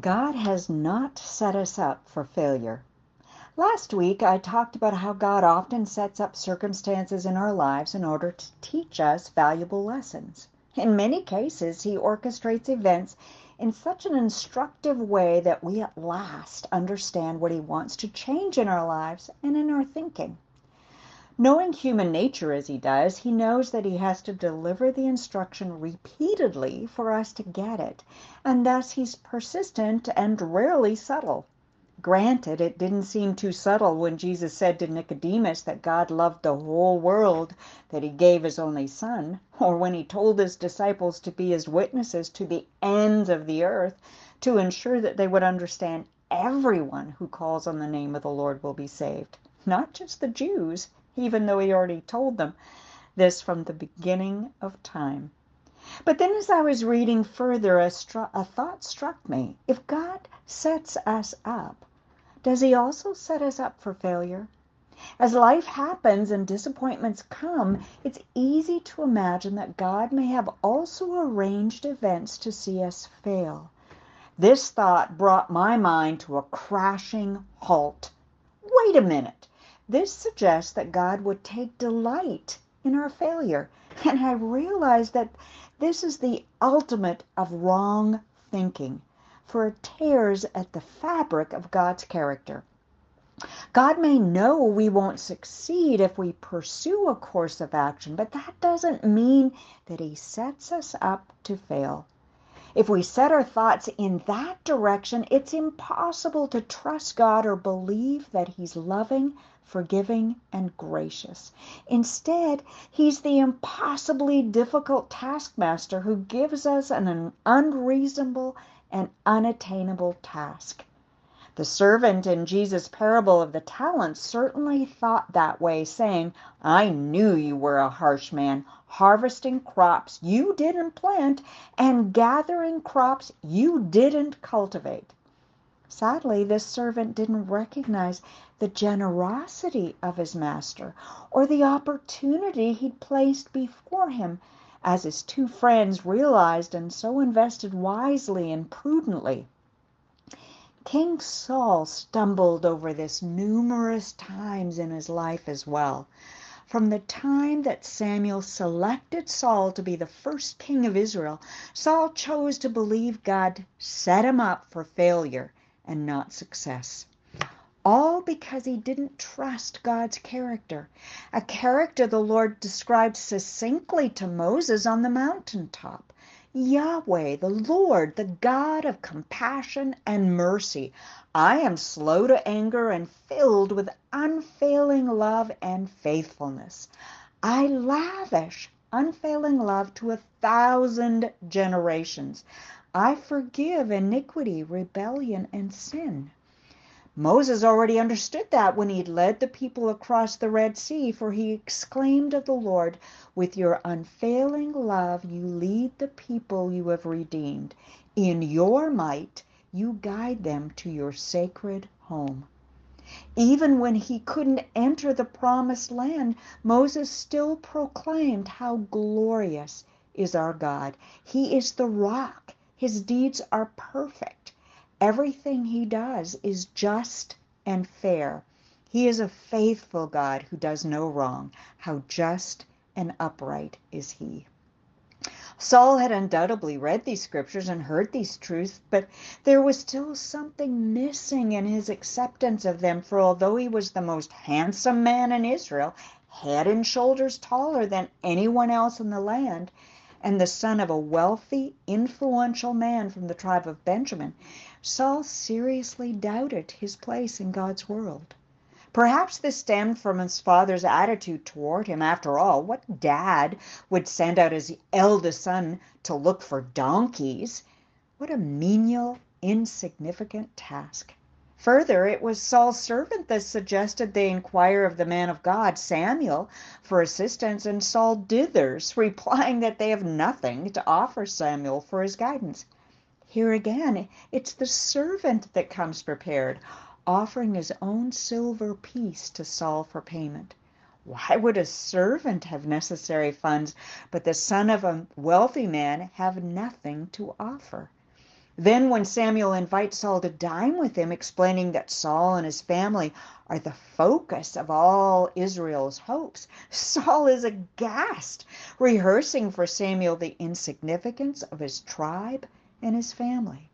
God has not set us up for failure. Last week, I talked about how God often sets up circumstances in our lives in order to teach us valuable lessons. In many cases, He orchestrates events in such an instructive way that we at last understand what He wants to change in our lives and in our thinking. Knowing human nature as he does, he knows that he has to deliver the instruction repeatedly for us to get it, and thus he's persistent and rarely subtle. Granted, it didn't seem too subtle when Jesus said to Nicodemus that God loved the whole world, that he gave his only Son, or when he told his disciples to be his witnesses to the ends of the earth to ensure that they would understand everyone who calls on the name of the Lord will be saved, not just the Jews even though he already told them this from the beginning of time. But then, as I was reading further, a, a thought struck me. If God sets us up, does he also set us up for failure? As life happens and disappointments come, it's easy to imagine that God may have also arranged events to see us fail. This thought brought my mind to a crashing halt. Wait a minute. This suggests that God would take delight in our failure. And I realize that this is the ultimate of wrong thinking, for it tears at the fabric of God's character. God may know we won't succeed if we pursue a course of action, but that doesn't mean that He sets us up to fail. If we set our thoughts in that direction, it's impossible to trust God or believe that He's loving, forgiving, and gracious. Instead, He's the impossibly difficult taskmaster who gives us an unreasonable and unattainable task. The servant in Jesus' parable of the talents certainly thought that way, saying, I knew you were a harsh man, harvesting crops you didn't plant and gathering crops you didn't cultivate. Sadly, this servant didn't recognize the generosity of his master or the opportunity he'd placed before him, as his two friends realized and so invested wisely and prudently. King Saul stumbled over this numerous times in his life as well. From the time that Samuel selected Saul to be the first king of Israel, Saul chose to believe God set him up for failure and not success. All because he didn't trust God's character, a character the Lord described succinctly to Moses on the mountaintop. Yahweh, the Lord, the God of compassion and mercy. I am slow to anger and filled with unfailing love and faithfulness. I lavish unfailing love to a thousand generations. I forgive iniquity, rebellion, and sin. Moses already understood that when he led the people across the Red Sea, for he exclaimed of the Lord, With your unfailing love you lead the people you have redeemed. In your might you guide them to your sacred home. Even when he couldn't enter the promised land, Moses still proclaimed how glorious is our God. He is the rock his deeds are perfect. Everything he does is just and fair. He is a faithful God who does no wrong. How just and upright is he. Saul had undoubtedly read these scriptures and heard these truths, but there was still something missing in his acceptance of them, for although he was the most handsome man in Israel, head and shoulders taller than anyone else in the land, and the son of a wealthy, influential man from the tribe of Benjamin, Saul seriously doubted his place in God's world. Perhaps this stemmed from his father's attitude toward him. After all, what dad would send out his eldest son to look for donkeys? What a menial, insignificant task. Further, it was Saul's servant that suggested they inquire of the man of God, Samuel, for assistance, and Saul dithers, replying that they have nothing to offer Samuel for his guidance. Here again, it's the servant that comes prepared, offering his own silver piece to Saul for payment. Why would a servant have necessary funds, but the son of a wealthy man have nothing to offer? Then, when Samuel invites Saul to dine with him, explaining that Saul and his family are the focus of all Israel's hopes, Saul is aghast, rehearsing for Samuel the insignificance of his tribe and his family.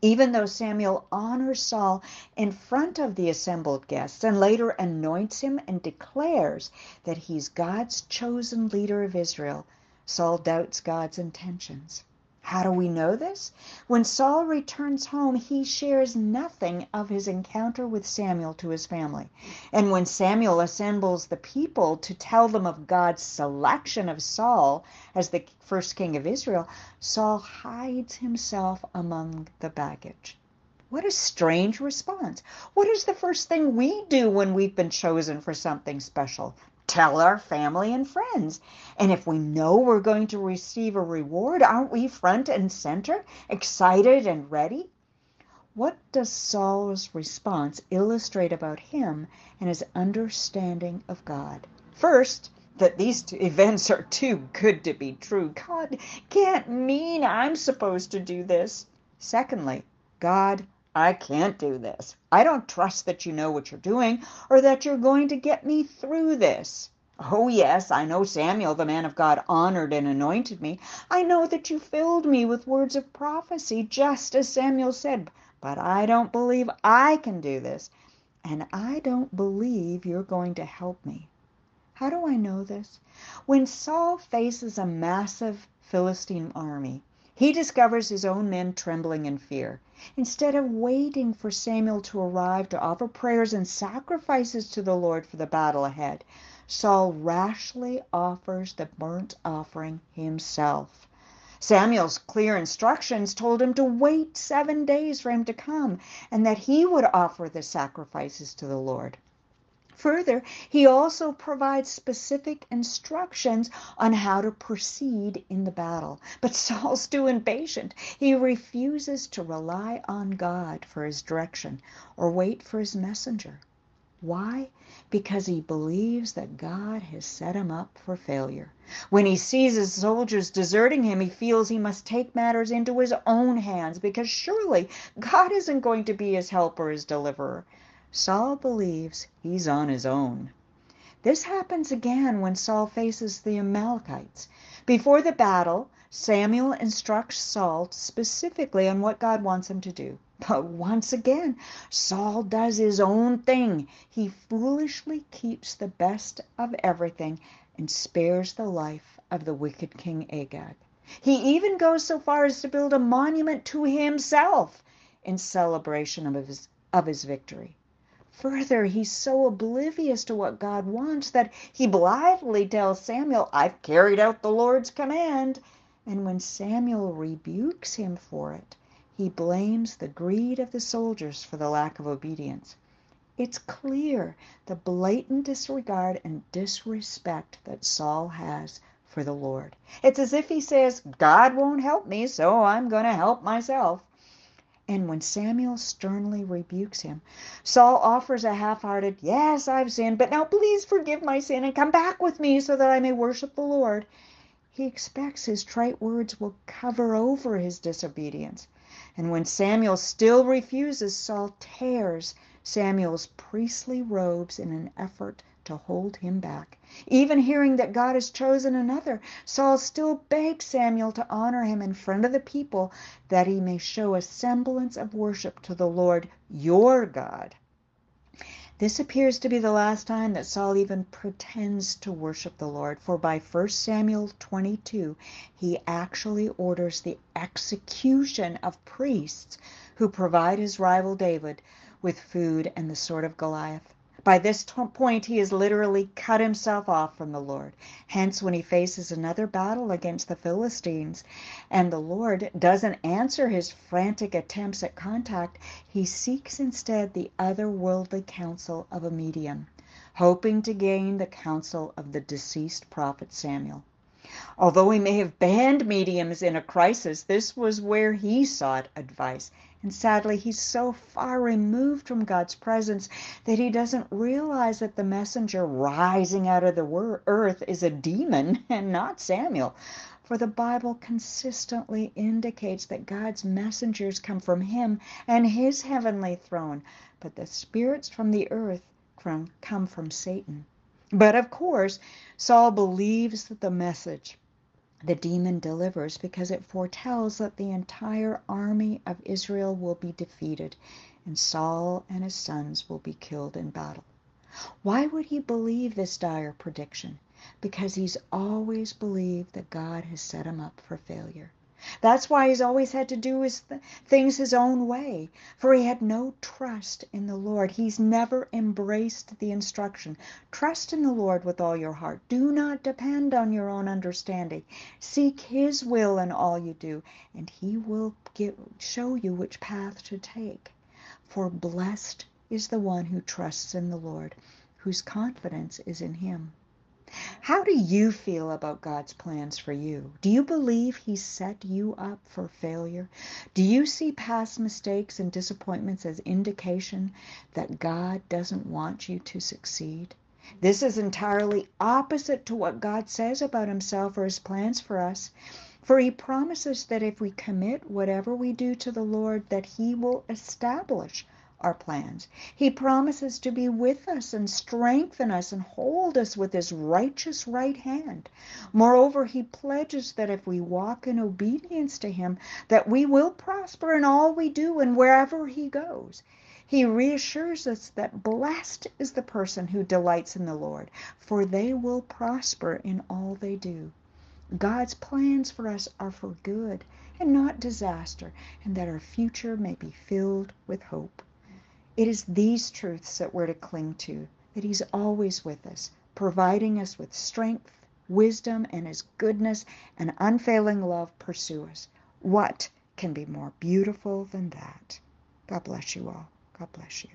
Even though Samuel honors Saul in front of the assembled guests and later anoints him and declares that he's God's chosen leader of Israel, Saul doubts God's intentions. How do we know this? When Saul returns home, he shares nothing of his encounter with Samuel to his family. And when Samuel assembles the people to tell them of God's selection of Saul as the first king of Israel, Saul hides himself among the baggage. What a strange response. What is the first thing we do when we've been chosen for something special? Tell our family and friends. And if we know we're going to receive a reward, aren't we front and center, excited and ready? What does Saul's response illustrate about him and his understanding of God? First, that these events are too good to be true. God can't mean I'm supposed to do this. Secondly, God I can't do this. I don't trust that you know what you're doing or that you're going to get me through this. Oh, yes, I know Samuel, the man of God, honored and anointed me. I know that you filled me with words of prophecy, just as Samuel said, but I don't believe I can do this, and I don't believe you're going to help me. How do I know this? When Saul faces a massive Philistine army, he discovers his own men trembling in fear. Instead of waiting for Samuel to arrive to offer prayers and sacrifices to the Lord for the battle ahead, Saul rashly offers the burnt offering himself. Samuel's clear instructions told him to wait seven days for him to come and that he would offer the sacrifices to the Lord. Further, he also provides specific instructions on how to proceed in the battle. But Saul's too impatient. He refuses to rely on God for his direction or wait for his messenger. Why? Because he believes that God has set him up for failure. When he sees his soldiers deserting him, he feels he must take matters into his own hands because surely God isn't going to be his helper, his deliverer. Saul believes he's on his own. This happens again when Saul faces the Amalekites. Before the battle, Samuel instructs Saul specifically on what God wants him to do. But once again, Saul does his own thing. He foolishly keeps the best of everything and spares the life of the wicked King Agag. He even goes so far as to build a monument to himself in celebration of his, of his victory. Further, he's so oblivious to what God wants that he blithely tells Samuel, I've carried out the Lord's command. And when Samuel rebukes him for it, he blames the greed of the soldiers for the lack of obedience. It's clear the blatant disregard and disrespect that Saul has for the Lord. It's as if he says, God won't help me, so I'm going to help myself. And when Samuel sternly rebukes him, Saul offers a half hearted, Yes, I've sinned, but now please forgive my sin and come back with me so that I may worship the Lord. He expects his trite words will cover over his disobedience. And when Samuel still refuses, Saul tears Samuel's priestly robes in an effort to hold him back. Even hearing that God has chosen another, Saul still begs Samuel to honor him in front of the people that he may show a semblance of worship to the Lord your God. This appears to be the last time that Saul even pretends to worship the Lord, for by 1 Samuel 22, he actually orders the execution of priests who provide his rival David with food and the sword of Goliath. By this point, he has literally cut himself off from the Lord. Hence, when he faces another battle against the Philistines and the Lord doesn't answer his frantic attempts at contact, he seeks instead the otherworldly counsel of a medium, hoping to gain the counsel of the deceased prophet Samuel. Although he may have banned mediums in a crisis, this was where he sought advice and sadly, he's so far removed from God's presence that he doesn't realize that the messenger rising out of the earth is a demon and not Samuel. For the Bible consistently indicates that God's messengers come from Him and His heavenly throne, but the spirits from the earth come from Satan. But of course, Saul believes that the message the demon delivers because it foretells that the entire army of Israel will be defeated and Saul and his sons will be killed in battle. Why would he believe this dire prediction? Because he's always believed that God has set him up for failure. That's why he's always had to do his th- things his own way, for he had no trust in the Lord. He's never embraced the instruction. Trust in the Lord with all your heart. Do not depend on your own understanding. Seek his will in all you do, and he will show you which path to take. For blessed is the one who trusts in the Lord, whose confidence is in him. How do you feel about God's plans for you? Do you believe He set you up for failure? Do you see past mistakes and disappointments as indication that God doesn't want you to succeed? This is entirely opposite to what God says about Himself or His plans for us. For He promises that if we commit whatever we do to the Lord, that He will establish our plans. He promises to be with us and strengthen us and hold us with his righteous right hand. Moreover, he pledges that if we walk in obedience to him, that we will prosper in all we do and wherever he goes. He reassures us that blessed is the person who delights in the Lord, for they will prosper in all they do. God's plans for us are for good and not disaster, and that our future may be filled with hope. It is these truths that we're to cling to, that He's always with us, providing us with strength, wisdom, and His goodness and unfailing love pursue us. What can be more beautiful than that? God bless you all. God bless you.